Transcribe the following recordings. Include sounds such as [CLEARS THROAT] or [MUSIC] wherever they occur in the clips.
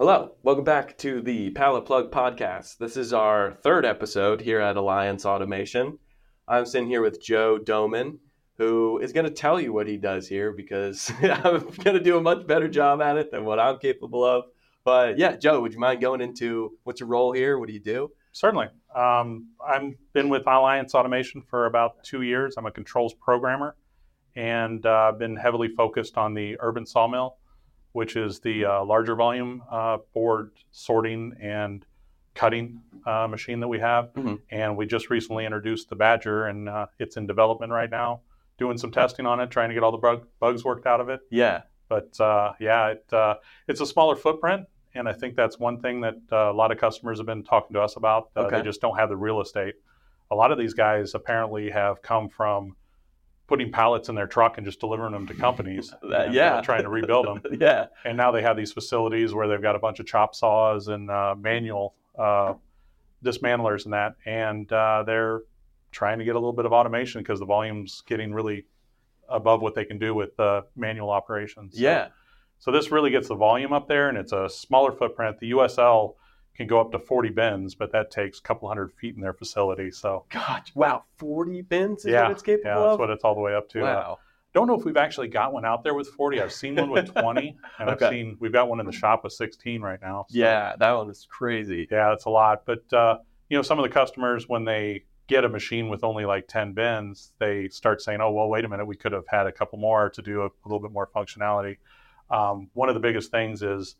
Hello, welcome back to the Pallet Plug Podcast. This is our third episode here at Alliance Automation. I'm sitting here with Joe Dohmen, who is going to tell you what he does here because [LAUGHS] I'm going to do a much better job at it than what I'm capable of. But yeah, Joe, would you mind going into what's your role here? What do you do? Certainly. Um, I've been with Alliance Automation for about two years. I'm a controls programmer and uh, been heavily focused on the urban sawmill, which is the uh, larger volume uh, board sorting and cutting uh, machine that we have. Mhm. And we just recently introduced the Badger, and uh, it's in development right now. Doing some testing on it, trying to get all the bug- bugs worked out of it. Yeah, But uh, yeah, it, uh, it's a smaller footprint, and I think that's one thing that uh, a lot of customers have been talking to us about. Uh, Okay. They just don't have the real estate. A lot of these guys apparently have come from putting pallets in their truck and just delivering them to companies. [LAUGHS] That- yeah. trying to rebuild them. [LAUGHS] yeah, And now they have these facilities where they've got a bunch of chop saws and uh, manual uh, dismantlers and that, and uh, they're trying to get a little bit of automation because the volume's getting really above what they can do with uh, manual operations. So- yeah. so this really gets the volume up there, and it's a smaller footprint. The USL can go up to 40 bins, but that takes a couple hundred feet in their facility. So God, wow, 40 bins is yeah, what it's capable of. yeah, that's what it's all the way up to. Uh, wow. don't know if we've actually got one out there with 40. I've seen one with 20, [LAUGHS] and Okay. I've seen we've got one in the shop with 16 right now. So, Yeah, that one is crazy. yeah, that's a lot. But uh, you know, some of the customers when they get a machine with only like 10 bins, they start saying, "Oh, well, wait a minute, we could have had a couple more to do a, a little bit more functionality." Um, one of the biggest things is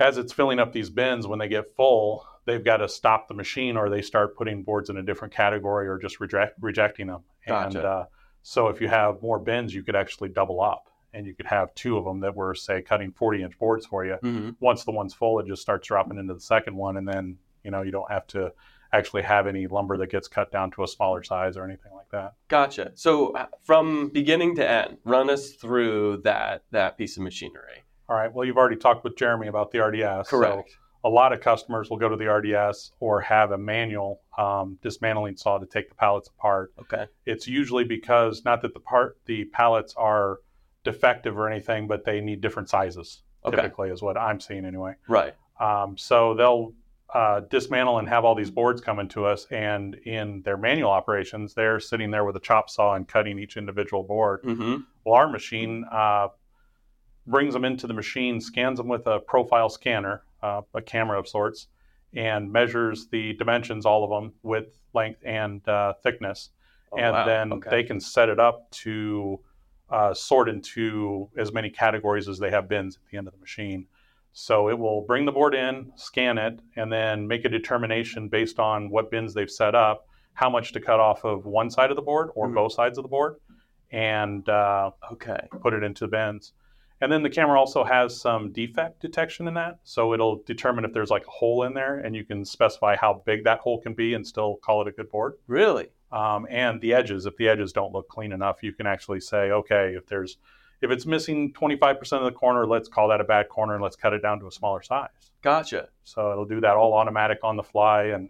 as it's filling up these bins, when they get full, they've got to stop the machine or they start putting boards in a different category or just reject, rejecting them. And Gotcha. uh, so if you have more bins, you could actually double up and you could have two of them that were, say, cutting 40 inch boards for you hmm once the one's full, it just starts dropping into the second one, and then you know you don't have to actually have any lumber that gets cut down to a smaller size or anything like that. Gotcha. So uh, from beginning to end, run us through that that piece of machinery. All right. Well, you've already talked with Jeremy about the RDS. so Correct. a lot of customers will go to the RDS or have a manual um, dismantling saw to take the pallets apart. Okay. It's usually because not that the part the pallets are defective or anything, but they need different sizes. Okay. Typically, is what I'm seeing anyway. Right. Um, so they'll uh, dismantle and have all these boards coming to us, and in their manual operations, they're sitting there with a chop saw and cutting each individual board. hmm Well, our machine uh, brings them into the machine, scans them with a profile scanner, uh, a camera of sorts, and measures the dimensions, all of them, width, length, and uh, thickness. Oh, and wow. then okay. they can set it up to uh, sort into as many categories as they have bins at the end of the machine. So it will bring the board in, scan it, and then make a determination based on what bins they've set up, how much to cut off of one side of the board or Mhm. both sides of the board, and uh, okay. put it into the bins. And then the camera also has some defect detection in that. So it'll determine if there's like a hole in there, and you can specify how big that hole can be and still call it a good board Really? um, and the edges. If the edges don't look clean enough, you can actually say, okay, if there's if it's missing 25% of the corner, let's call that a bad corner and let's cut it down to a smaller size. Gotcha. So it'll do that all automatic on the fly, and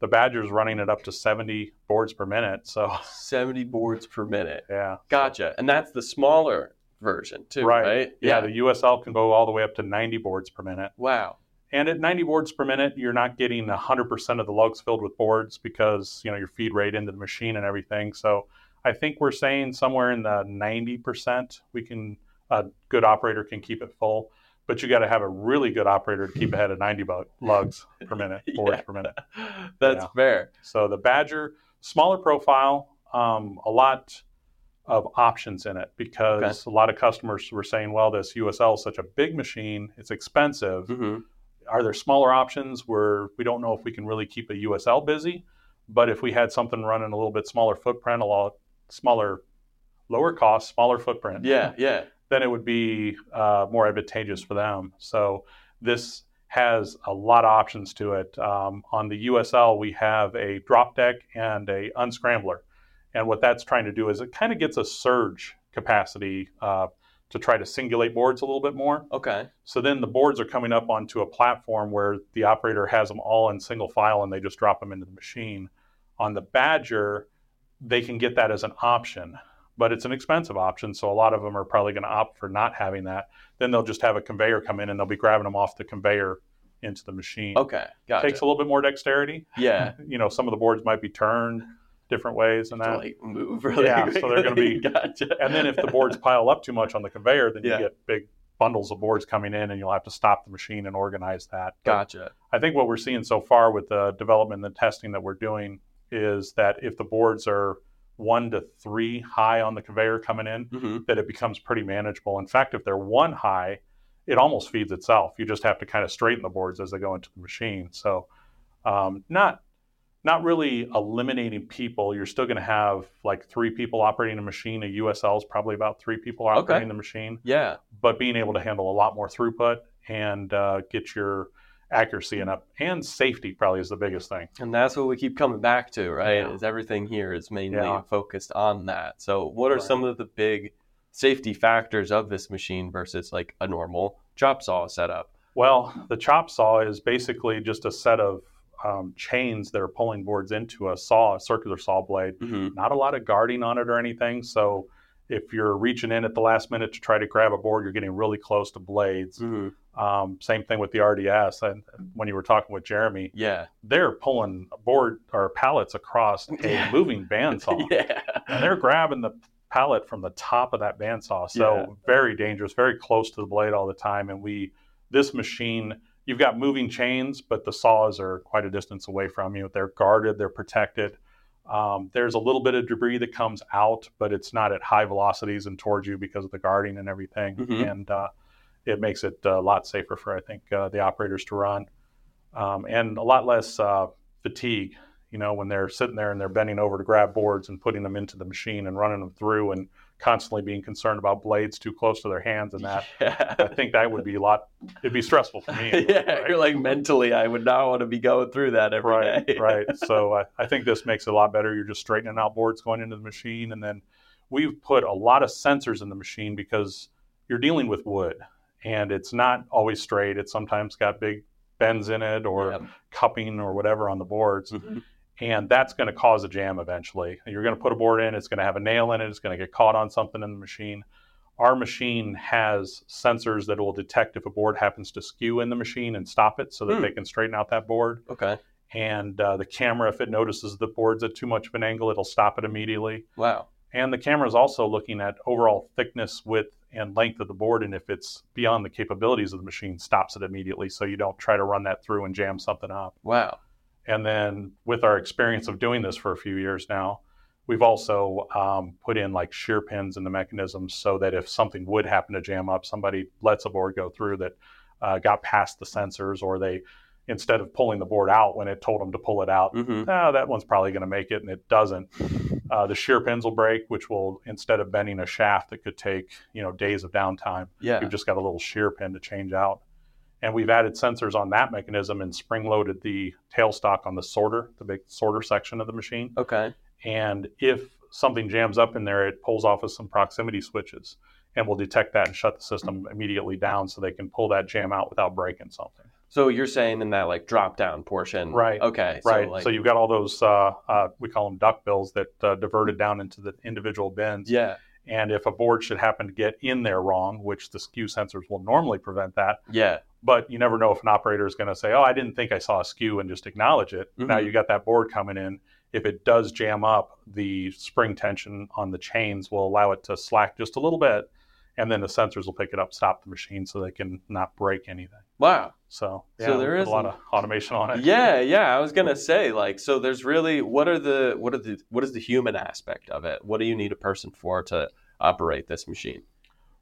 the Badger's running it up to 70 boards per minute. So 70 boards per minute. yeah, Gotcha. And that's the smaller version too, right? Yeah, the USL can go all the way up to 90 boards per minute. wow. And at 90 boards per minute, you're not getting 100% of the lugs filled with boards because, you know, your feed rate into the machine and everything. So I think we're saying somewhere in the 90% we can, a good operator can keep it full. But you got to have a really good operator to keep ahead of 90 bu- lugs per minute, [LAUGHS] boards Yeah. per minute. That's Yeah. fair. So the Badger, smaller profile, um, a lot of options in it because a lot of customers were saying, well, this USL is such a big machine, it's expensive hmm are there smaller options where we don't know if we can really keep a USL busy, but if we had something running a little bit smaller footprint, a lot smaller, lower cost, smaller footprint, Yeah, yeah. then it would be uh, more advantageous for them. So this has a lot of options to it. Um, on the USL, we have a drop deck and a unscrambler, and what that's trying to do is it kind of gets a surge capacity uh, to try to singulate boards a little bit more. Okay. So then the boards are coming up onto a platform where the operator has them all in single file and they just drop them into the machine. On the Badger, they can get that as an option, but it's an expensive option. So a lot of them are probably going to opt for not having that. Then they'll just have a conveyor come in and they'll be grabbing them off the conveyor into the machine. Okay, gotcha. Takes a little bit more dexterity. yeah. [LAUGHS] You know, some of the boards might be turned different ways and To, that. like move really Yeah, so they're gonna be- [LAUGHS] gotcha. And then if the boards pile up too much on the conveyor, then you get big bundles of boards coming in and you'll have to stop the machine and organize that. But gotcha. I think what we're seeing so far with the development and the testing that we're doing is that if the boards are one to three high on the conveyor coming in, hmm that it becomes pretty manageable. In fact, if they're one high, it almost feeds itself. You just have to kind of straighten the boards as they go into the machine. So, um, not not really eliminating people. You're still going to have like three people operating a machine. A USL is probably about three people operating the machine, Yeah. but being able to handle a lot more throughput and uh, get your accuracy and up and safety probably is the biggest thing. And that's what we keep coming back to, right? Yeah. Is everything here is mainly Yeah. focused on that. So, what are Right. some of the big safety factors of this machine versus like a normal chop saw setup? Well, the chop saw is basically just a set of um, chains that are pulling boards into a saw, a circular saw blade. hmm Not a lot of guarding on it or anything. So if you're reaching in at the last minute to try to grab a board, you're getting really close to blades. hmm Um, same thing with the RDS. And when you were talking with Jeremy, Yeah. they're pulling a board or pallets across [LAUGHS] a moving bandsaw. [LAUGHS] yeah. and they're grabbing the pallet from the top of that bandsaw. So Yeah. very dangerous, very close to the blade all the time. And we, this machine, you've got moving chains, but the saws are quite a distance away from you. They're guarded, they're protected. Um, there's a little bit of debris that comes out, but it's not at high velocities and towards you because of the guarding and everything. Mhm. And uh, it makes it a lot safer for, I think, uh, the operators to run. Um, and a lot less uh, fatigue you know, when they're sitting there and they're bending over to grab boards and putting them into the machine and running them through and constantly being concerned about blades too close to their hands and that. [LAUGHS] I think that would be a lot, it'd be stressful for me. [LAUGHS] yeah, you're like mentally, I would not want to be going through that every right, day. right. [LAUGHS] So I, I think this makes it a lot better. You're just straightening out boards going into the machine. And then we've put a lot of sensors in the machine because you're dealing with wood and it's not always straight. It's sometimes got big bends in it or Yep. cupping or whatever on the boards. Mhm. And that's going to cause a jam eventually. You're going to put a board in, it's going to have a nail in it, it's going to get caught on something in the machine. Our machine has sensors that will detect if a board happens to skew in the machine and stop it so that Hmm. they can straighten out that board. Okay. And uh, the camera, if it notices the board's at too much of an angle, it'll stop it immediately. Wow. And the camera is also looking at overall thickness, width, and length of the board. And if it's beyond the capabilities of the machine, stops it immediately. So you don't try to run that through and jam something up. Wow. And then with our experience of doing this for a few years now, we've also um, put in like shear pins in the mechanisms so that if something would happen to jam up, somebody lets a board go through that uh, got past the sensors, or they instead of pulling the board out when it told them to pull it out, hmm ah, that one's probably going to make it, and it doesn't. Uh, the shear pins will break, which will instead of bending a shaft that could take you know days of downtime, Yeah. We've just got a little shear pin to change out. And we've added sensors on that mechanism and spring loaded the tailstock on the sorter, the big sorter section of the machine. Okay. And if something jams up in there, it pulls off of some proximity switches and will detect that and shut the system immediately down so they can pull that jam out without breaking something. So you're saying in that like drop down portion, Right. Okay. right. So, like, so you've got all those, uh, uh, we call them duck bills that uh, diverted down into the individual bins. yeah. And if a board should happen to get in there wrong, which the skew sensors will normally prevent that, Yeah. But you never know if an operator is going to say, "Oh, I didn't think I saw a skew," and just acknowledge it. Now Mhm. you got that board coming in. If it does jam up, the spring tension on the chains will allow it to slack just a little bit, and then the sensors will pick it up, stop the machine, so they can not break anything. Wow. So, So yeah, there we put is a lot of automation on it. Yeah, yeah. I was gonna say like, so there's really what are the what are the what is the human aspect of it? What do you need a person for to operate this machine?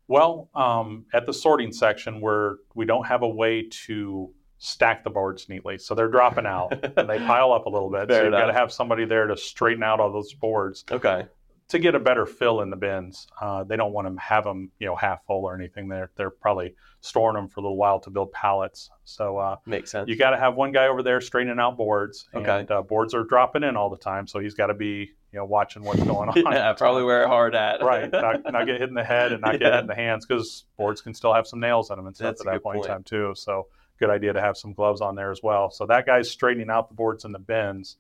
Well, um, at the sorting section, where we don't have a way to stack the boards neatly, so they're dropping out and they [LAUGHS] pile up a little bit. Fair so you've got to have somebody there to straighten out all those boards. Okay. To get a better fill in the bins. Uh, they don't want to have them, you know, half full or anything. They're they're probably storing them for a little while to build pallets. So uh, Makes sense. you got to have one guy over there straightening out boards. Okay. And uh, boards are dropping in all the time, so he's got to be, you know, watching what's going [LAUGHS] on. yeah, probably wear a hard hat. right. Not, not get hit in the head and not get [LAUGHS] hit in the hands because boards can still have some nails in them and stuff That's at that point, point. in time too. So good idea to have some gloves on there as well. So that guy's straightening out the boards in the bins.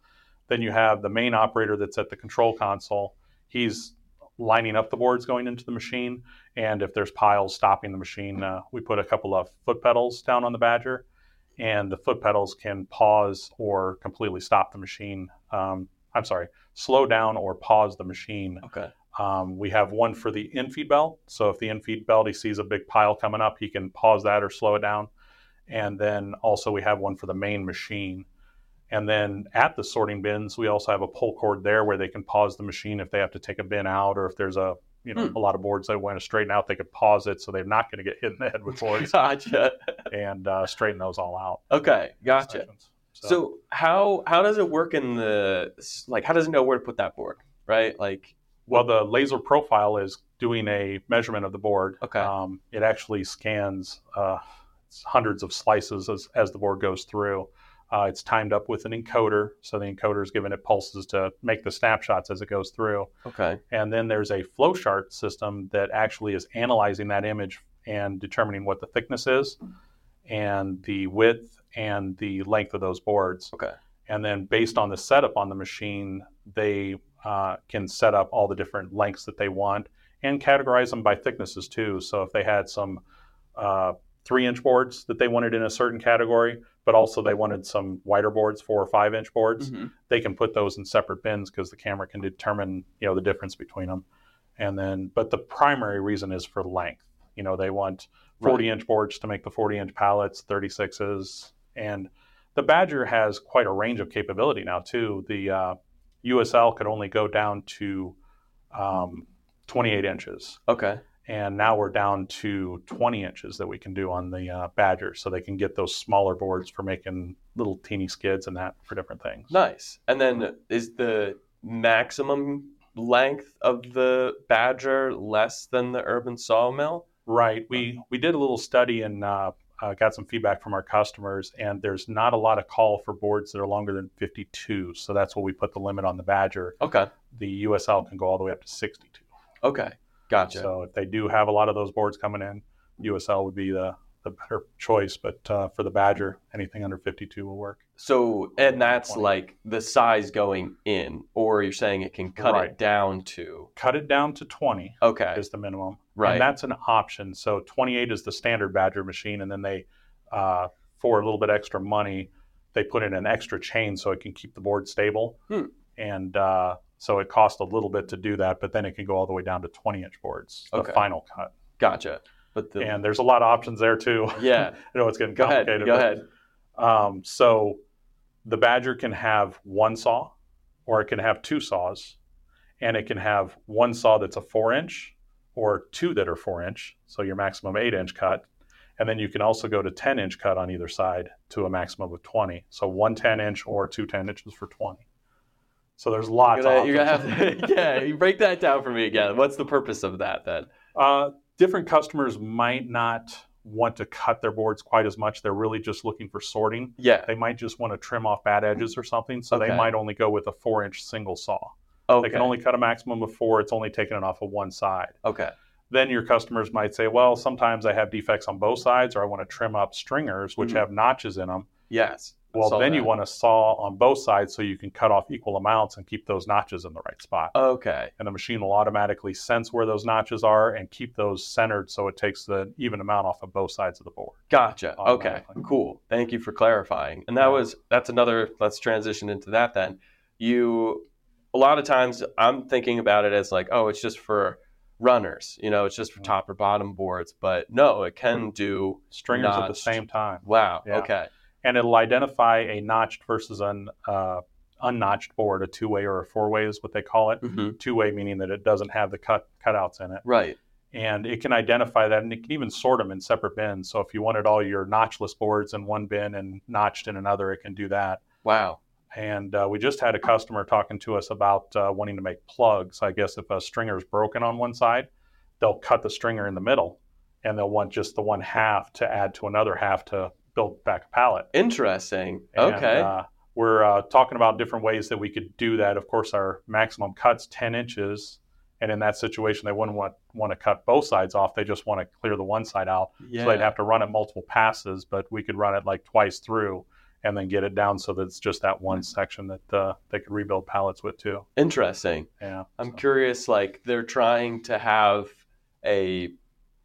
Then you have the main operator that's at the control console. He's lining up the boards going into the machine, and if there's piles stopping the machine, uh, we put a couple of foot pedals down on the Badger, and the foot pedals can pause or completely stop the machine. Um, I'm sorry, slow down or pause the machine. Okay. Um, we have one for the infeed belt. So if the infeed belt he sees a big pile coming up, he can pause that or slow it down. And then also we have one for the main machine. And then at the sorting bins, we also have a pull cord there where they can pause the machine if they have to take a bin out or if there's a you know Hmm. a lot of boards they want to straighten out, they could pause it so they're not going to get hit in the head with [LAUGHS] boards Gotcha. and uh, straighten those all out. Okay, gotcha. Sections. So how how does it work in the like? How does it know where to put that board? Right, like Well, the laser profile is doing a measurement of the board. Okay. Um, it actually scans uh, hundreds of slices as, as the board goes through. Uh, it's timed up with an encoder, so the encoder is giving it pulses to make the snapshots as it goes through. okay, And then there's a flowchart system that actually is analyzing that image and determining what the thickness is, and the width and the length of those boards. okay, And then based on the setup on the machine, they uh, can set up all the different lengths that they want and categorize them by thicknesses too. So if they had some uh, three inch boards that they wanted in a certain category, but also they wanted some wider boards, four or five inch boards, Mhm. they can put those in separate bins because the camera can determine you know the difference between them. And then, but the primary reason is for length. You know, they want 40 inch boards to make the 40 inch pallets, 36s, and the Badger has quite a range of capability now too. The uh, USL could only go down to um, 28 inches, okay, and now we're down to 20 inches that we can do on the uh, Badger, so they can get those smaller boards for making little teeny skids and that for different things. nice. And then is the maximum length of the Badger less than the Urban Sawmill? Right. We we did a little study and uh, uh, got some feedback from our customers, and there's not a lot of call for boards that are longer than 52. So that's what we put the limit on the Badger. Okay, The USL can go all the way up to 62. okay, gotcha. So if they do have a lot of those boards coming in, USL would be the the better choice. But uh, for the Badger, anything under 52 will work. So, and that's 20. like the size going in, or you're saying it can cut Right. it down to. Cut it down to 20 Okay, is the minimum. right. And that's an option. So 28 is the standard Badger machine, and then they, uh, for a little bit extra money, they put in an extra chain so it can keep the board stable. Hmm. And uh, so it costs a little bit to do that, but then it can go all the way down to 20 inch boards, Okay. the final cut. gotcha. But the And there's a lot of options there too. [LAUGHS] yeah, I know it's getting go ahead, complicated. go but- ahead. Um, so the Badger can have one saw, or it can have two saws, and it can have one saw that's a four inch, or two that are four inch, so your maximum eight inch cut. And then you can also go to 10 inch cut on either side to a maximum of 20. So one 10 inch or two 10 inches for 20. So there's lots You're gonna, you're gonna have to, [LAUGHS] yeah. You break that down for me again. What's the purpose of that then? Uh, different customers might not want to cut their boards quite as much. They're really just looking for sorting. Yeah. They might just want to trim off bad edges or something, so Okay. they might only go with a four inch single saw. Okay. They can only cut a maximum of four, it's only taking it off of one side. okay. Then your customers might say, well, sometimes I have defects on both sides, or I want to trim up stringers, which Mhm. have notches in them. Yes. Well, then you want to saw on both sides so you can cut off equal amounts and keep those notches in the right spot. Okay. And the machine will automatically sense where those notches are and keep those centered so it takes the even amount off of both sides of the board. Gotcha. Okay. Cool. Thank you for clarifying. And that Yeah. was that's another. Let's transition into that then. You, a lot of times I'm thinking about it as like, oh, it's just for runners. You know, it's just for top or bottom boards. But no, it can do. Stringers at the same time. Wow. Yeah. Okay. And it'll identify a notched versus an uh, unnotched board, a two-way or a four-way is what they call it. hmm Two-way meaning that it doesn't have the cut cutouts in it, Right. and it can identify that, and it can even sort them in separate bins. So if you wanted all your notchless boards in one bin and notched in another, it can do that. Wow. And uh, we just had a customer talking to us about uh, wanting to make plugs. I guess if a stringer is broken on one side, they'll cut the stringer in the middle, and they'll want just the one half to add to another half to build back a pallet. Interesting. And, okay. uh, we're uh, talking about different ways that we could do that. Of course, our maximum cut's 10 inches. And in that situation, they wouldn't want, want to cut both sides off. They just want to clear the one side out. yeah. So they'd have to run it multiple passes, but we could run it like twice through and then get it down so that it's just that one section that uh, they could rebuild pallets with too. Interesting. Yeah. I'm so- curious, like they're trying to have a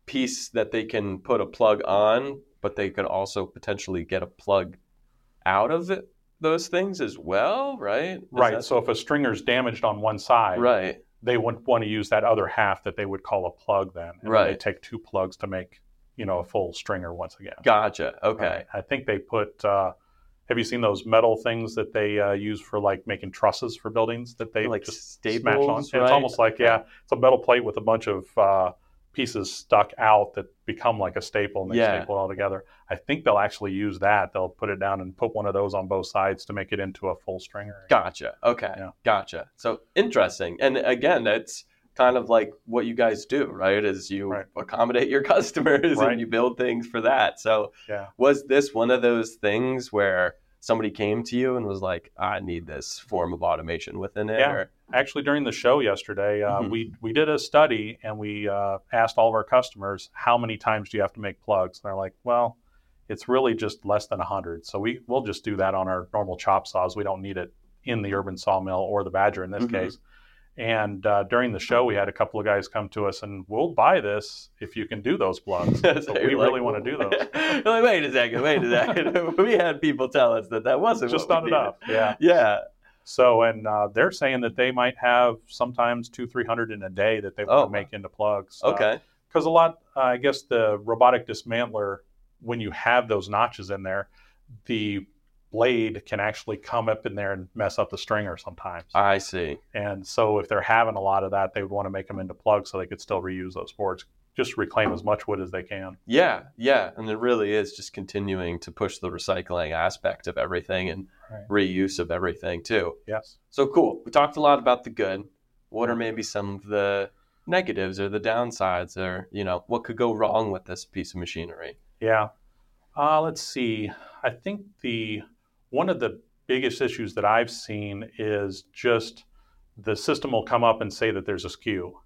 piece that they can put a plug on, but they could also potentially get a plug out of it, those things as well, right? Is Right. So if a stringer's damaged on one side, right. they would want to use that other half that they would call a plug then. And Right. They take two plugs to make, you know, a full stringer once again. Gotcha. Okay. Right. I think they put. Uh, have you seen those metal things that they uh, use for like making trusses for buildings that they Like just staples, smash on? Right? It's almost like yeah, it's a metal plate with a bunch of uh, pieces stuck out that become like a staple and they Yeah. staple it all together. I think they'll actually use that. They'll put it down and put one of those on both sides to make it into a full stringer. Gotcha. Okay. Yeah. Gotcha. So interesting. And again, that's kind of like what you guys do, right? Is you Right. accommodate your [LAUGHS] customers Right. and you build things for that. So Yeah. was this one of those things where somebody came to you and was like, I need this form of automation within it? Yeah. Or, Actually, during the show yesterday, uh, Mhm. we we did a study and we uh, asked all of our customers how many times do you have to make plugs. And they're like, well, it's really just less than hundred. So we we'll just do that on our normal chop saws. We don't need it in the urban sawmill or the Badger in this Mhm. case. And uh, during the show, we had a couple of guys come to us and we'll buy this if you can do those plugs. [LAUGHS] So we you're really want to do [LAUGHS] those. Like, wait a second, wait a second. [LAUGHS] we had people tell us that that wasn't Just not enough. Yeah. Yeah. So, and uh, they're saying that they might have sometimes two, three hundred in a day that they want Oh, to make into plugs. Uh, Okay. because a lot uh, i guess the robotic dismantler when you have those notches in there the blade can actually come up in there and mess up the stringer sometimes I see. and so if they're having a lot of that they would want to make them into plugs so they could still reuse those boards just reclaim as much wood as they can Yeah, yeah, and it really is just continuing to push the recycling aspect of everything and Right. reuse of everything too. yes So cool. We talked a lot about the good. What are maybe some of the negatives or the downsides or, you know, what could go wrong with this piece of machinery? yeah uh, let's see i think the one of the biggest issues that i've seen is just the system will come up and say that there's a skew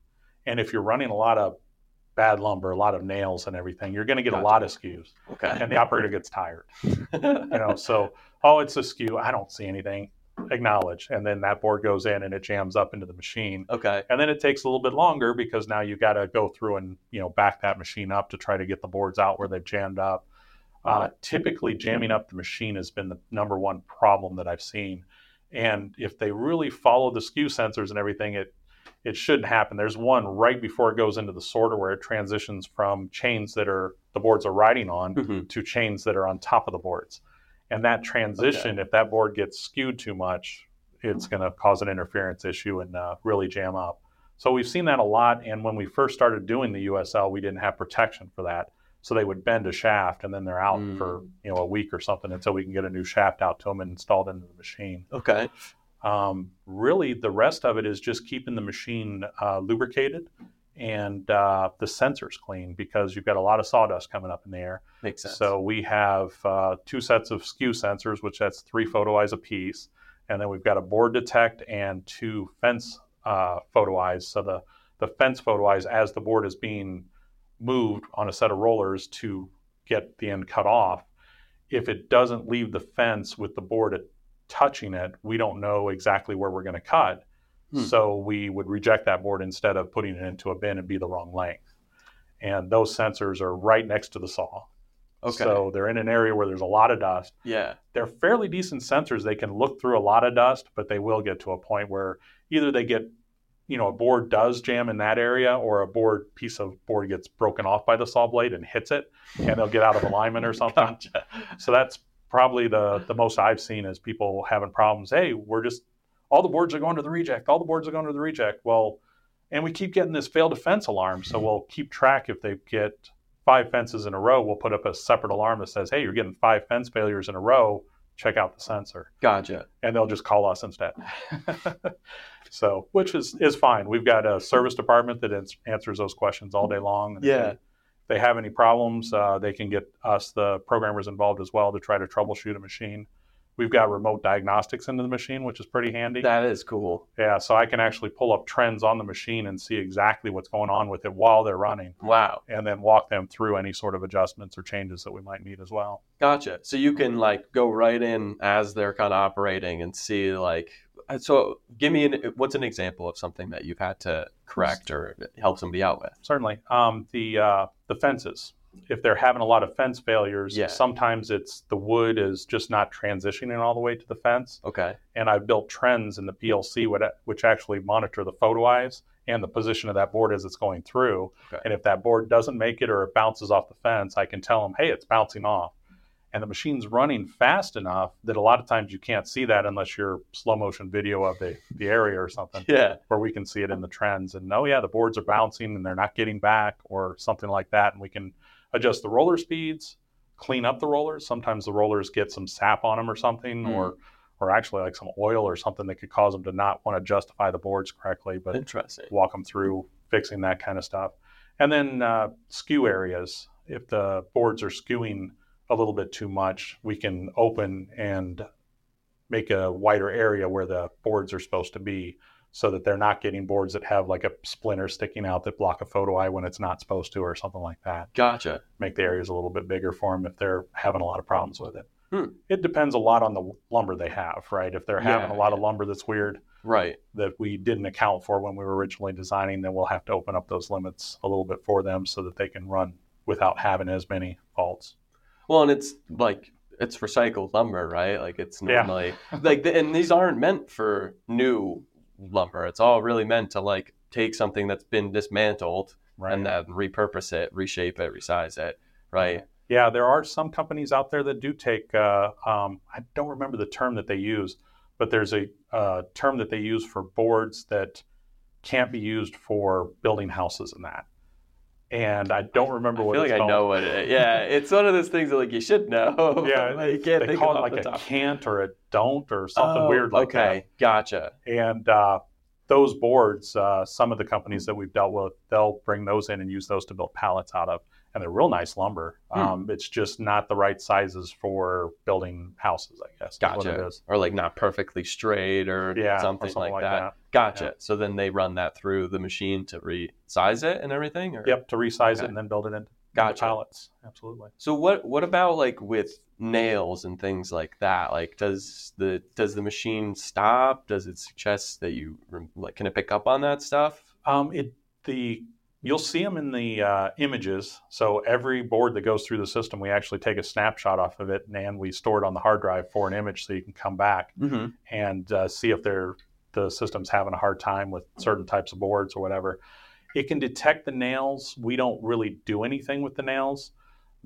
and if you're running a lot of bad lumber a lot of nails and everything you're going to get Gotcha. a lot of skews. Okay. and the operator gets tired. [LAUGHS] You know so oh it's a skew. I don't see anything. Acknowledge. And then that board goes in and it jams up into the machine. Okay. and then it takes a little bit longer because now you've got to go through and you know back that machine up to try to get the boards out where they've jammed up. Uh, typically jamming up the machine has been the number one problem that i've seen. And if they really follow the skew sensors and everything it it shouldn't happen there's one right before it goes into the sorter where it transitions from chains that are the boards are riding on Mhm. to chains that are on top of the boards. And that transition, if that board gets skewed too much, it's going to cause an interference issue and uh, really jam up. So we've seen that a lot. And when we first started doing the USL, we didn't have protection for that. So they would bend a shaft and then they're out Mm. for you know a week or something until we can get a new shaft out to them and installed into the machine. Okay. Um, really, the rest of it is just keeping the machine uh, lubricated and uh, the sensors clean because you've got a lot of sawdust coming up in the air. Makes sense. So we have uh, two sets of skew sensors, which that's three photo eyes apiece, and then we've got a board detect and two fence uh, photo eyes. So the the fence photo eyes, as the board is being moved on a set of rollers to get the end cut off, if it doesn't leave the fence with the board touching it, we don't know exactly where we're going to cut. Hmm. So we would reject that board instead of putting it into a bin and be the wrong length. And those sensors are right next to the saw. okay. So they're in an area where there's a lot of dust. yeah. They're fairly decent sensors. They can look through a lot of dust, but they will get to a point where either they get, you know, a board does jam in that area or a board piece of board gets broken off by the saw blade and hits it and they'll get out of alignment or something. [LAUGHS] Gotcha. So that's probably the the most I've seen is people having problems. Hey, we're just all the boards are going to the reject. All the boards are going to the reject. Well, and we keep getting this failed defense alarm. So we'll keep track if they get five fences in a row. We'll put up a separate alarm that says, "Hey, you're getting five fence failures in a row. Check out the sensor." Gotcha. And they'll just call us instead. [LAUGHS] [LAUGHS] so, which is is fine. We've got a service department that ans- answers those questions all day long. And Yeah. they- if they have any problems, uh, they can get us, the programmers, involved as well to try to troubleshoot a machine. we've got remote diagnostics into the machine, which is pretty handy. That is cool. yeah, so I can actually pull up trends on the machine and see exactly what's going on with it while they're running, Wow. and then walk them through any sort of adjustments or changes that we might need as well. Gotcha. So you can like go right in as they're kind of operating and see like. Uh, So give me an what's an example of something that you've had to correct or help somebody out with. Certainly, um, the uh, the fences. If they're having a lot of fence failures, Yeah. sometimes it's the wood is just not transitioning all the way to the fence. Okay. and I've built trends in the PLC which- which actually monitor the photo eyes and the position of that board as it's going through. Okay. And if that board doesn't make it or it bounces off the fence, I can tell them, hey, it's bouncing off. And the machine's running fast enough that a lot of times you can't see that unless you're slow motion video of the, the area or something, [LAUGHS] Yeah. where we can see it in the trends. And oh, yeah, the boards are bouncing and they're not getting back or something like that. And we can adjust the roller speeds, clean up the rollers. Sometimes the rollers get some sap on them or something, Mm. or or actually like some oil or something that could cause them to not want to justify the boards correctly. But Interesting. walk them through fixing that kind of stuff. And then uh, skew areas. If the boards are skewing a little bit too much, we can open and make a wider area where the boards are supposed to be so that they're not getting boards that have like a splinter sticking out that block a photo eye when it's not supposed to or something like that. Gotcha. Make the areas a little bit bigger for them if they're having a lot of problems with it. Hmm. It depends a lot on the lumber they have, right? If they're having Yeah, a lot of lumber that's weird, Right. that we didn't account for when we were originally designing, then we'll have to open up those limits a little bit for them so that they can run without having as many faults. Well, and it's like it's recycled lumber, right? Like it's Yeah. normally like, the, and these aren't meant for new lumber. It's all really meant to like take something that's been dismantled Right. and then repurpose it, reshape it, resize it, right? yeah, there are some companies out there that do take. Uh, um, I don't remember the term that they use, but there's a uh, term that they use for boards that can't be used for building houses and that. And I don't remember I what I feel like I know what it. Yeah, [LAUGHS] it's one of those things that like you should know. Yeah, [LAUGHS] can't they call it like the a top. can't or a don't or something Oh, weird like that. okay, gotcha. And uh, those boards, uh, some of the companies that we've dealt with, they'll bring those in and use those to build pallets out of. And they're real nice lumber. Hmm. Um, it's just not the right sizes for building houses, I guess. is what it Gotcha. Or like not perfectly straight or Yeah, or something, something like, like that. that. Gotcha. Yeah. So then they run that through the machine to resize it and everything? Or? Yep, to resize Okay. it and then build it into Gotcha. pallets. Absolutely. So what what about like with nails and things like that? Like does the does the machine stop? Does it suggest that you like can it pick up on that stuff? Um, it the you'll see them in the uh, images. So every board that goes through the system, we actually take a snapshot off of it and we store it on the hard drive for an image, so you can come back Mm-hmm. and uh, see if they're the system's having a hard time with certain types of boards or whatever. It can detect the nails. We don't really do anything with the nails.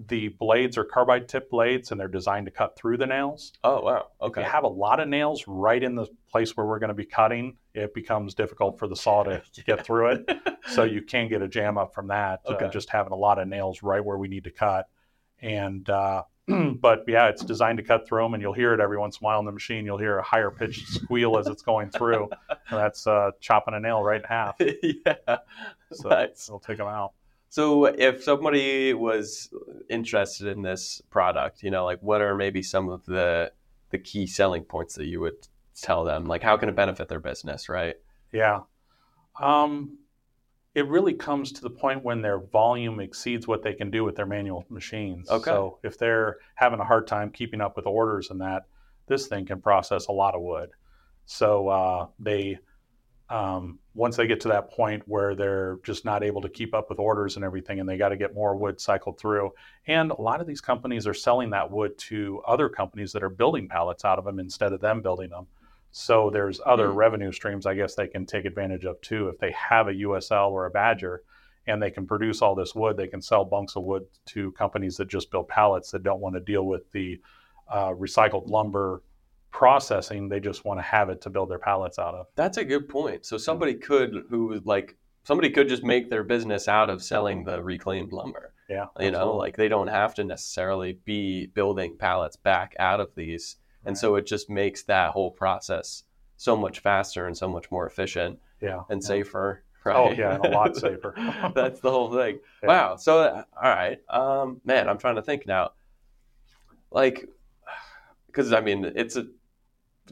The blades are carbide tip blades, and they're designed to cut through the nails. Oh wow. If Okay. you have a lot of nails right in the place where we're going to be cutting, it becomes difficult for the saw to [LAUGHS] get through it. So you can get a jam up from that. uh, just having a lot of nails right where we need to cut. And uh, [CLEARS THROAT] but yeah, it's designed to cut through them, and you'll hear it every once in a while in the machine. You'll hear a higher pitched squeal as it's going through. And [LAUGHS] that's uh, chopping a nail right in half. [LAUGHS] yeah. [LAUGHS] So Nice. it'll take them out. So if somebody was interested in this product, you know, like what are maybe some of the the key selling points that you would tell them? Like how can it benefit their business, right? Yeah. Um, it really comes to the point when their volume exceeds what they can do with their manual machines. Okay. So if they're having a hard time keeping up with orders and that, this thing can process a lot of wood. So uh, they, um, once they get to that point where they're just not able to keep up with orders and everything, and they got to get more wood cycled through. And a lot of these companies are selling that wood to other companies that are building pallets out of them instead of them building them. So there's other Hmm. revenue streams I guess they can take advantage of too. If they have a USL or a Badger and they can produce all this wood, they can sell bunks of wood to companies that just build pallets that don't want to deal with the uh, recycled lumber processing. They just want to have it to build their pallets out of. That's a good point. So somebody could who like somebody could just make their business out of selling the reclaimed lumber. Yeah. You know, like they don't have to necessarily be building pallets back out of these. And so it just makes that whole process so much faster and so much more efficient yeah. and yeah. safer. [LAUGHS] Right? Oh, yeah, a lot [LAUGHS] safer. [LAUGHS] That's the whole thing. Yeah. Wow. So, uh, all right, um, man, I'm trying to think now. Like, [SIGHS] because I mean, it's a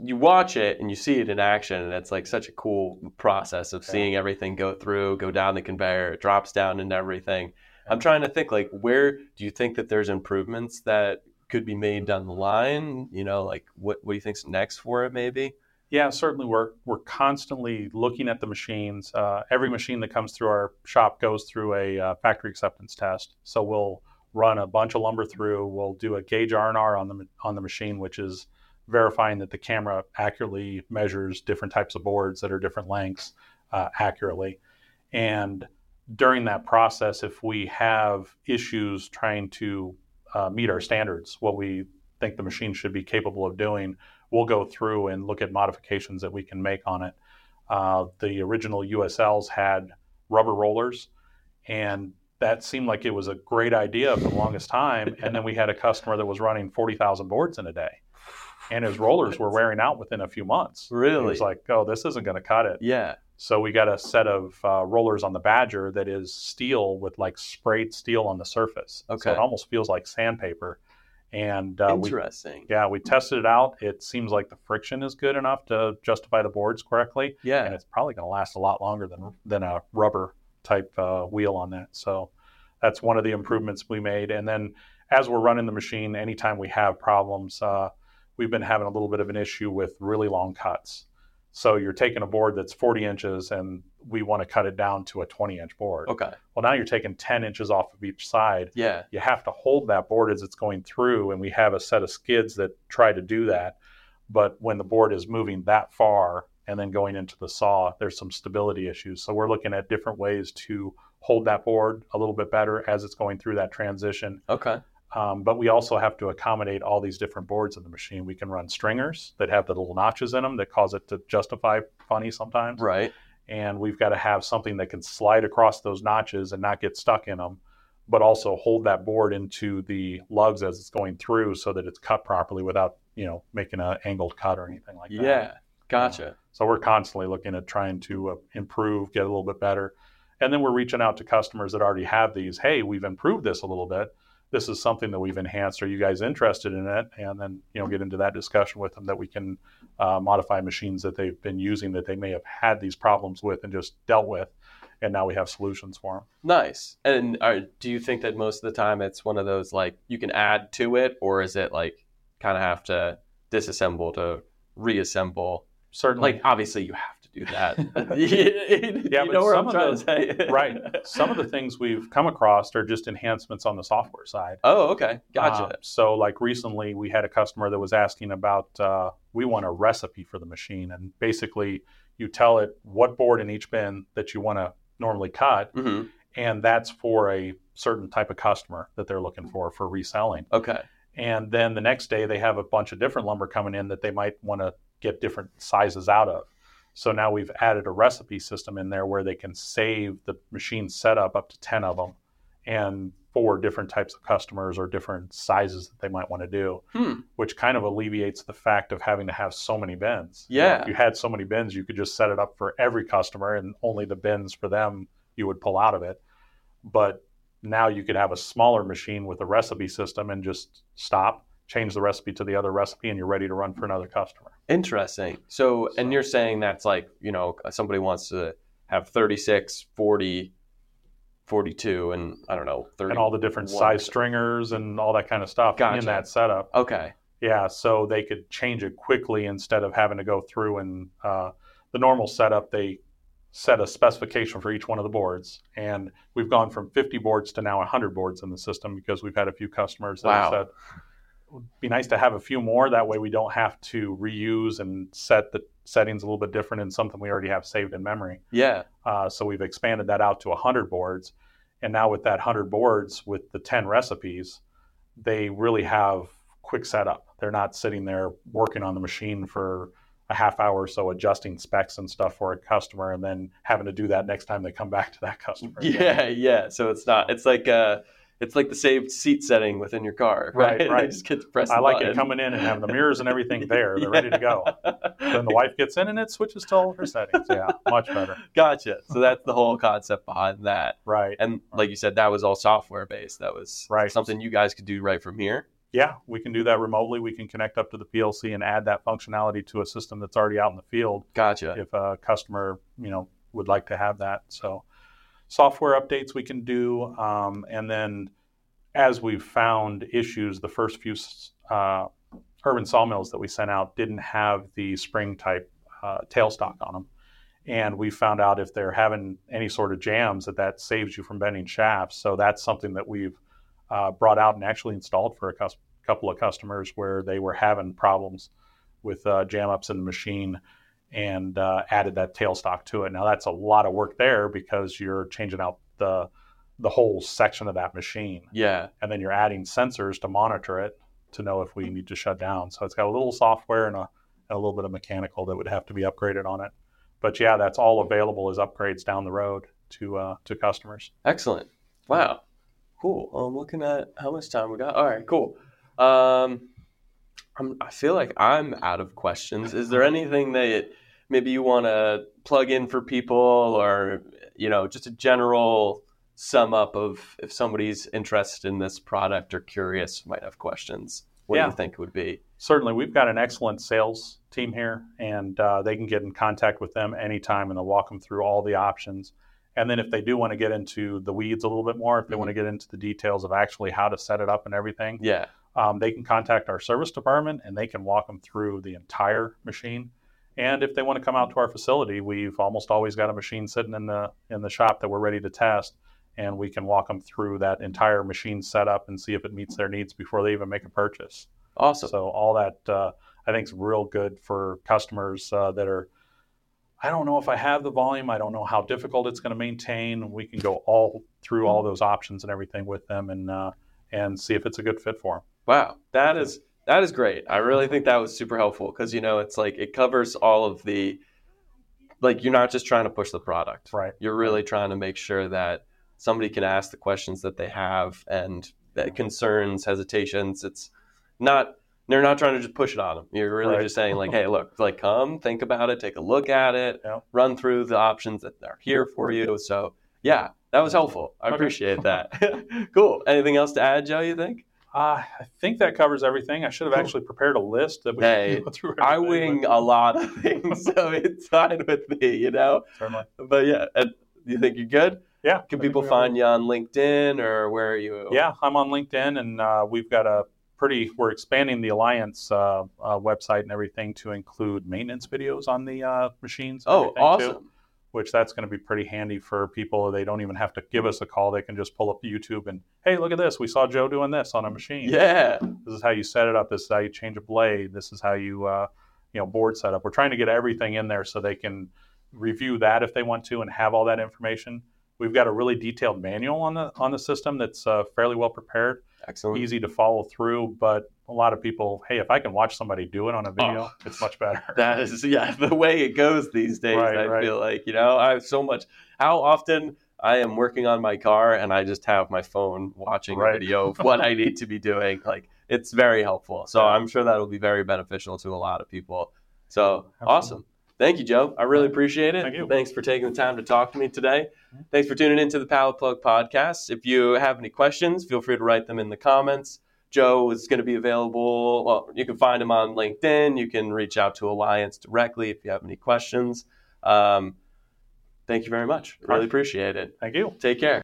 you watch it and you see it in action, and it's like such a cool process of Yeah. seeing everything go through, go down the conveyor, it drops down and everything. I'm trying to think like where do you think that there's improvements that could be made down the line? You know, like what what do you think's next for it maybe? Yeah, certainly. We're we're constantly looking at the machines. Uh, every machine that comes through our shop goes through a uh, factory acceptance test. So we'll run a bunch of lumber through. We'll do a gauge R and R on the on the machine, which is verifying that the camera accurately measures different types of boards that are different lengths uh, accurately. And during that process, if we have issues trying to uh, meet our standards, what we think the machine should be capable of doing, we'll go through and look at modifications that we can make on it. Uh, the original USLs had rubber rollers, and that seemed like it was a great idea for the longest time. And then we had a customer that was running 40,000 boards in a day, and his rollers were wearing out within a few months. Really? was like, oh, this isn't going to cut it. Yeah. So we got a set of uh, rollers on the Badger that is steel with like sprayed steel on the surface. So Okay. it almost feels like sandpaper. And uh, we Interesting. yeah, we tested it out. It seems like the friction is good enough to justify the boards correctly, Yeah. and it's probably going to last a lot longer than than a rubber type uh, wheel on that. So that's one of the improvements we made. And then as we're running the machine, anytime we have problems, uh, we've been having a little bit of an issue with really long cuts. So you're taking a board that's 40 inches, and we want to cut it down to a 20 inch board. Okay. Well, now you're taking 10 inches off of each side Yeah. you have to hold that board as it's going through and we have a set of skids that try to do that but when the board is moving that far and then going into the saw there's some stability issues so we're looking at different ways to hold that board a little bit better as it's going through that transition Okay. Um, but we also have to accommodate all these different boards in the machine we can run stringers that have the little notches in them that cause it to justify funny sometimes Right. and we've got to have something that can slide across those notches and not get stuck in them, but also hold that board into the lugs as it's going through so that it's cut properly without you know making an angled cut or anything like that. Yeah. Gotcha. So we're constantly looking at trying to uh, improve, get a little bit better, and then we're reaching out to customers that already have these. Hey, we've improved this a little bit. This is something that we've enhanced. Are you guys interested in it? And then you know get into that discussion with them that we can uh, modify machines that they've been using that they may have had these problems with and just dealt with, and now we have solutions for them. Nice. And are, do you think that most of the time it's one of those like you can add to it, or is it like kind of have to disassemble to reassemble? Certainly, Like obviously you have to do that. [LAUGHS] [LAUGHS] you Yeah, know but where some I'm of trying the- to say. [LAUGHS] right. Some of the things we've come across are just enhancements on the software side. Oh, okay. Gotcha. Uh, so, like recently, we had a customer that was asking about uh, we want a recipe for the machine, and basically, you tell it what board in each bin that you want to normally cut, hmm and that's for a certain type of customer that they're looking for for reselling. Okay. And then the next day, they have a bunch of different lumber coming in that they might want to get different sizes out of. So now we've added a recipe system in there where they can save the machine setup up to 10 of them and for different types of customers or different sizes that they might want to do, Hmm. which kind of alleviates the fact of having to have so many bins. You know, Yeah. if you had so many bins, you could just set it up for every customer and only the bins for them you would pull out of it. But now you could have a smaller machine with a recipe system and just stop, change the recipe to the other recipe, and you're ready to run for another customer. Interesting. So, and you're saying that's like, you know, somebody wants to have 36, 40, 42, and I don't know, 30. And all the different size stringers and all that kind of stuff Gotcha. in that setup. Okay. Yeah, so they could change it quickly instead of having to go through and uh, the normal setup. They set a specification for each one of the boards, and we've gone from 50 boards to now 100 boards in the system because we've had a few customers that have said would be nice to have a few more. That way, we don't have to reuse and set the settings a little bit different in something we already have saved in memory. Yeah. Uh, so we've expanded that out to 100 boards. And now with that 100 boards, with the 10 recipes, they really have quick setup. They're not sitting there working on the machine for a half hour or so, adjusting specs and stuff for a customer, and then having to do that next time they come back to that customer. again. Yeah. Yeah. So it's not, it's like, uh, it's like the saved seat setting within your car, right? [LAUGHS] Right, right. They just get to press I like button. it coming in and having the mirrors and everything [LAUGHS] there. They're ready to go. Then the wife gets in and it switches to all her settings. Yeah, much better. [LAUGHS] Gotcha. So that's the whole concept behind that. Right. And like you said, that was all software based. That was Right. something you guys could do right from here. Yeah, we can do that remotely. We can connect up to the PLC and add that functionality to a system that's already out in the field Gotcha. if a customer, you know, would like to have that. So, software updates we can do, um, and then as we've found issues, the first few uh, urban sawmills that we sent out didn't have the spring type uh, tailstock on them, and we found out if they're having any sort of jams that that saves you from bending shafts. So that's something that we've uh, brought out and actually installed for a cus- couple of customers where they were having problems with uh, jam ups in the machine and uh, added that tailstock to it. Now that's a lot of work there because you're changing out the the whole section of that machine, Yeah. and then you're adding sensors to monitor it to know if we need to shut down. So it's got a little software and a, and a little bit of mechanical that would have to be upgraded on it. But yeah, that's all available as upgrades down the road to uh, to customers. Excellent. Wow. Cool. I'm looking at how much time we got. All right. Cool. Um, I'm, I feel like I'm out of questions. Is there anything that maybe you want to plug in for people, or you know, just a general sum up of if somebody's interested in this product or curious, might have questions. What do you think it would be? Certainly, we've got an excellent sales team here, and uh, they can get in contact with them anytime, and they'll walk them through all the options. And then, if they do want to get into the weeds a little bit more, if they want to get into the details of actually how to set it up and everything, Yeah. Um, they can contact our service department, and they can walk them through the entire machine. And if they want to come out to our facility, we've almost always got a machine sitting in the in the shop that we're ready to test, and we can walk them through that entire machine setup and see if it meets their needs before they even make a purchase. Awesome. So all that uh, I think is real good for customers uh, that are. I don't know if I have the volume. I don't know how difficult it's going to maintain. We can go all through all those options and everything with them, and uh, and see if it's a good fit for them. Wow, that is that is great. I really think that was super helpful because you know it's like it covers all of the like you're not just trying to push the product. Right. You're really trying to make sure that somebody can ask the questions that they have and that concerns, hesitations. It's not they're not trying to just push it on them. You're really Right. just saying like, [LAUGHS] hey, look, like come, think about it, take a look at it, Yeah. run through the options that are here for you. So yeah, that was helpful. I Okay. appreciate that. [LAUGHS] cool. Anything else to add, Joe? You think? Uh, I think that covers everything. I should have actually prepared a list that we Hey, [LAUGHS] go through. I wing a lot of things, [LAUGHS] so it's fine with me, you know. but Certainly. But yeah, and you think you're good? Yeah. Can I people we are. find you on LinkedIn or where are you? Yeah, I'm on LinkedIn, and uh, we've got a pretty. We're expanding the Alliance uh, uh, website and everything to include maintenance videos on the uh, machines. Oh, awesome. Too, which that's going to be pretty handy for people. They don't even have to give us a call. They can just pull up YouTube and hey, look at this. We saw Joe doing this on a machine. Yeah. This is how you set it up. This is how you change a blade. This is how you, uh, you know, board setup. We're trying to get everything in there so they can review that if they want to and have all that information. We've got a really detailed manual on the on the system that's uh, fairly well prepared, Excellent. easy to follow through. But a lot of people, hey, if I can watch somebody do it on a video, Oh. it's much better. [LAUGHS] That is yeah, [LAUGHS] the way it goes these days. Right, I right. feel like, you know, I have so much how often I am working on my car and I just have my phone watching Right. a video of what I need to be doing. Like it's very helpful. So. I'm sure that'll be very beneficial to a lot of people. So Absolutely. awesome. Thank you, Joe. I really appreciate it. Thank you. Thanks for taking the time to talk to me today. Mm-hmm. Thanks for tuning into the Pallet Plug podcast. If you have any questions, feel free to write them in the comments. Joe is going to be available. Well, you can find him on LinkedIn. You can reach out to Alliance directly if you have any questions. Um, thank you very much. Really appreciate it. Thank you. Take care.